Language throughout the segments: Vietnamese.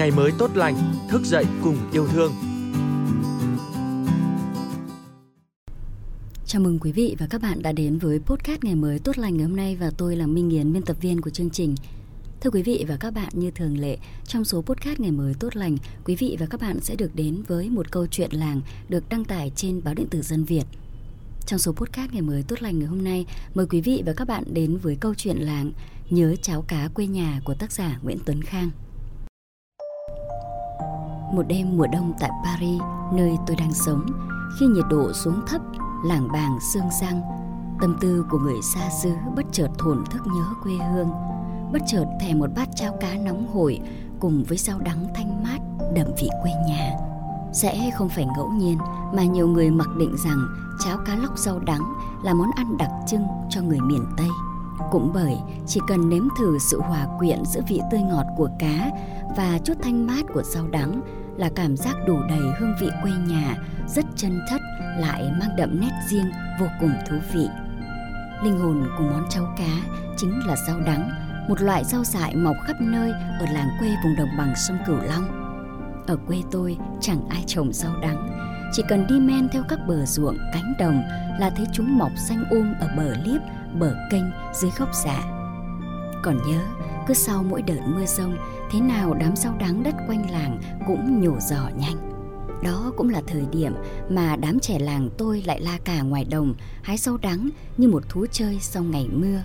ngày mới tốt lành, thức dậy cùng yêu thương. Chào mừng quý vị và các bạn đã đến với podcast ngày mới tốt lành ngày hôm nay và tôi là Minh Yến, biên tập viên của chương trình. Thưa quý vị và các bạn, như thường lệ, trong số podcast ngày mới tốt lành, quý vị và các bạn sẽ được đến với một câu chuyện làng được đăng tải trên báo điện tử Dân Việt. Trong số podcast ngày mới tốt lành ngày hôm nay, mời quý vị và các bạn đến với câu chuyện làng Nhớ cháo cá quê nhà của tác giả Nguyễn Tuấn Khang. Một đêm mùa đông tại Paris, nơi tôi đang sống, khi nhiệt độ xuống thấp, làng bàng sương răng, tâm tư của người xa xứ bất chợt thổn thức nhớ quê hương, bất chợt thèm một bát cháo cá nóng hổi cùng với rau đắng thanh mát đậm vị quê nhà. Sẽ không phải ngẫu nhiên mà nhiều người mặc định rằng cháo cá lóc rau đắng là món ăn đặc trưng cho người miền Tây. Cũng bởi chỉ cần nếm thử sự hòa quyện giữa vị tươi ngọt của cá và chút thanh mát của rau đắng là cảm giác đủ đầy hương vị quê nhà, rất chân thất lại mang đậm nét riêng vô cùng thú vị. Linh hồn của món cháo cá chính là rau đắng, một loại rau dại mọc khắp nơi ở làng quê vùng đồng bằng sông Cửu Long. Ở quê tôi chẳng ai trồng rau đắng, chỉ cần đi men theo các bờ ruộng, cánh đồng là thấy chúng mọc xanh um ở bờ liếp, bờ kênh, dưới gốc dạ. Còn nhớ, cứ sau mỗi đợt mưa rông, thế nào đám rau đắng đất quanh làng cũng nhổ giỏ nhanh. Đó cũng là thời điểm mà đám trẻ làng tôi lại la cả ngoài đồng hái rau đắng như một thú chơi sau ngày mưa.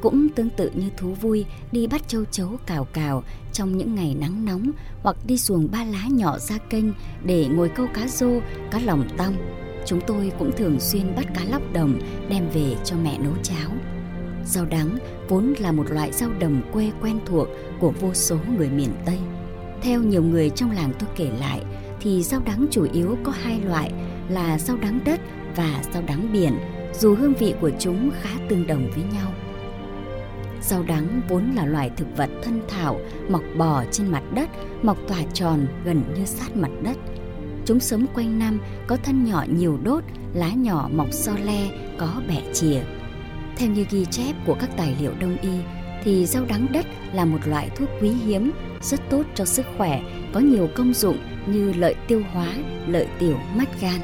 Cũng tương tự như thú vui đi bắt châu chấu cào cào trong những ngày nắng nóng hoặc đi xuồng ba lá nhỏ ra kênh để ngồi câu cá rô, cá lòng tong. Chúng tôi cũng thường xuyên bắt cá lóc đồng đem về cho mẹ nấu cháo. Rau đắng vốn là một loại rau đồng quê quen thuộc của vô số người miền Tây. Theo nhiều người trong làng tôi kể lại, thì rau đắng chủ yếu có hai loại là rau đắng đất và rau đắng biển, dù hương vị của chúng khá tương đồng với nhau. Rau đắng vốn là loài thực vật thân thảo, mọc bò trên mặt đất, mọc tỏa tròn gần như sát mặt đất. Chúng sống quanh năm, có thân nhỏ nhiều đốt, lá nhỏ mọc so le, có bẻ chìa. Theo như ghi chép của các tài liệu đông y, thì rau đắng đất là một loại thuốc quý hiếm, rất tốt cho sức khỏe, có nhiều công dụng như lợi tiêu hóa, lợi tiểu, mát gan.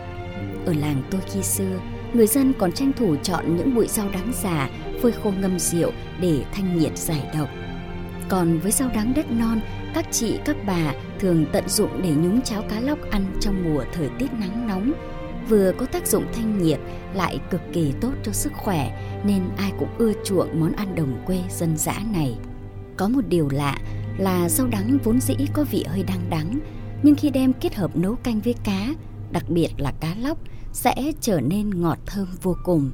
Ở làng tôi khi xưa, người dân còn tranh thủ chọn những bụi rau đắng già, phơi khô ngâm rượu để thanh nhiệt giải độc. Còn với rau đắng đất non, các chị các bà thường tận dụng để nhúng cháo cá lóc ăn trong mùa thời tiết nắng nóng. Vừa có tác dụng thanh nhiệt lại cực kỳ tốt cho sức khỏe nên ai cũng ưa chuộng món ăn đồng quê dân dã này. Có một điều lạ là rau đắng vốn dĩ có vị hơi đắng đắng, nhưng khi đem kết hợp nấu canh với cá, đặc biệt là cá lóc, sẽ trở nên ngọt thơm vô cùng.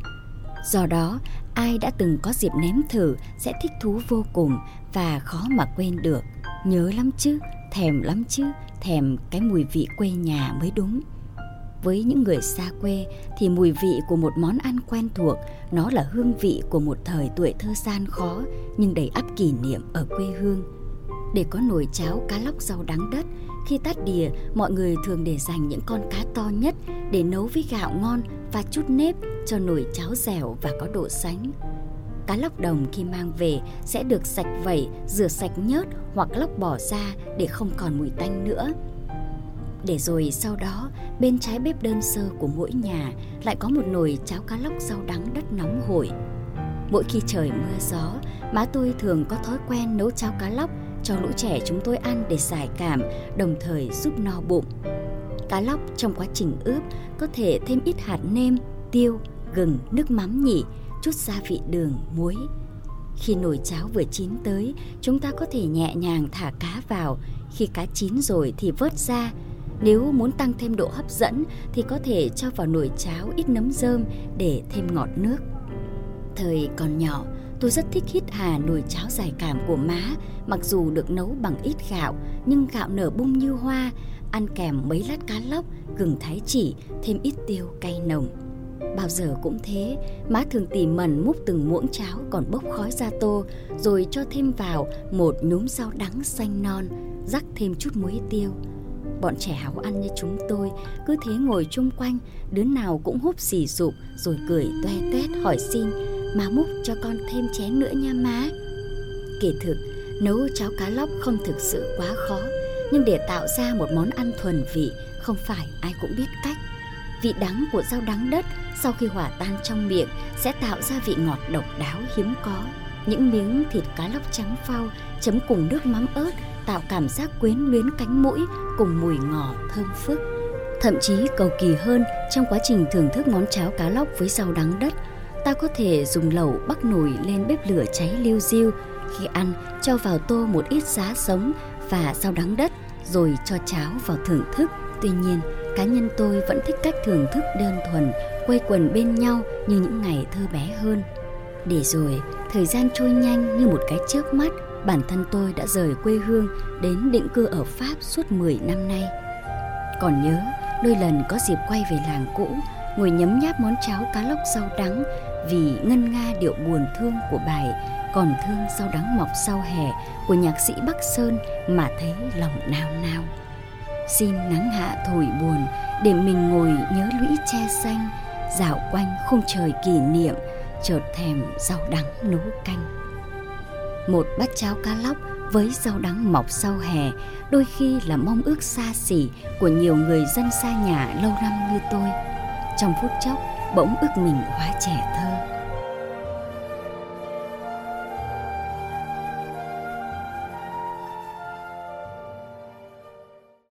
Do đó, ai đã từng có dịp nếm thử sẽ thích thú vô cùng và khó mà quên được. Nhớ lắm chứ, thèm lắm chứ, thèm cái mùi vị quê nhà mới đúng. Với những người xa quê thì mùi vị của một món ăn quen thuộc, nó là hương vị của một thời tuổi thơ gian khó nhưng đầy ắp kỷ niệm ở quê hương. Để có nồi cháo cá lóc rau đắng đất, khi tắt đìa, mọi người thường để dành những con cá to nhất để nấu với gạo ngon và chút nếp cho nồi cháo dẻo và có độ sánh. Cá lóc đồng khi mang về sẽ được sạch vẩy, rửa sạch nhớt hoặc lóc bỏ ra để không còn mùi tanh nữa. Để rồi sau đó, bên trái bếp đơn sơ của mỗi nhà lại có một nồi cháo cá lóc rau đắng đất nóng hổi. Mỗi khi trời mưa gió, má tôi thường có thói quen nấu cháo cá lóc cho lũ trẻ chúng tôi ăn để giải cảm, đồng thời giúp no bụng. Cá lóc trong quá trình ướp có thể thêm ít hạt nêm, tiêu, gừng, nước mắm nhỉ, chút gia vị đường, muối. Khi nồi cháo vừa chín tới, chúng ta có thể nhẹ nhàng thả cá vào. Khi cá chín rồi thì vớt ra. Nếu muốn tăng thêm độ hấp dẫn thì có thể cho vào nồi cháo ít nấm rơm để thêm ngọt nước. Thời còn nhỏ, tôi rất thích hít hà nồi cháo giải cảm của má, mặc dù được nấu bằng ít gạo, nhưng gạo nở bung như hoa, ăn kèm mấy lát cá lóc, gừng thái chỉ, thêm ít tiêu cay nồng. Bao giờ cũng thế, má thường tỉ mẩn múc từng muỗng cháo còn bốc khói ra tô, rồi cho thêm vào một nhúm rau đắng xanh non, rắc thêm chút muối tiêu. Bọn trẻ háo ăn như chúng tôi cứ thế ngồi chung quanh, đứa nào cũng húp xì sụp rồi cười toe toét hỏi xin, má múc cho con thêm chén nữa nha má. Kể thực, nấu cháo cá lóc không thực sự quá khó, nhưng để tạo ra một món ăn thuần vị không phải ai cũng biết cách. Vị đắng của rau đắng đất sau khi hòa tan trong miệng sẽ tạo ra vị ngọt độc đáo hiếm có. Những miếng thịt cá lóc trắng phao chấm cùng nước mắm ớt tạo cảm giác quyến luyến cánh mũi cùng mùi ngò thơm phức. Thậm chí cầu kỳ hơn trong quá trình thưởng thức món cháo cá lóc với rau đắng đất, ta có thể dùng lẩu bắc nồi lên bếp lửa cháy liu riu khi ăn cho vào tô một ít giá sống và rau đắng đất rồi cho cháo vào thưởng thức. Tuy nhiên, cá nhân tôi vẫn thích cách thưởng thức đơn thuần, quây quần bên nhau như những ngày thơ bé hơn. Để rồi, thời gian trôi nhanh như một cái chớp mắt, bản thân tôi đã rời quê hương đến định cư ở Pháp suốt 10 năm nay. Còn nhớ, đôi lần có dịp quay về làng cũ, ngồi nhấm nháp món cháo cá lóc rau đắng vì ngân nga điệu buồn thương của bài còn thương rau đắng mọc sau hè của nhạc sĩ Bắc Sơn mà thấy lòng nao nao. Xin nắng hạ thổi buồn để mình ngồi nhớ lũy tre xanh, dạo quanh khung trời kỷ niệm, chợt thèm rau đắng nấu canh. Một bát cháo cá lóc với rau đắng mọc sau hè đôi khi là mong ước xa xỉ của nhiều người dân xa nhà lâu năm như tôi. Trong phút chốc, bỗng ước mình hóa trẻ thơ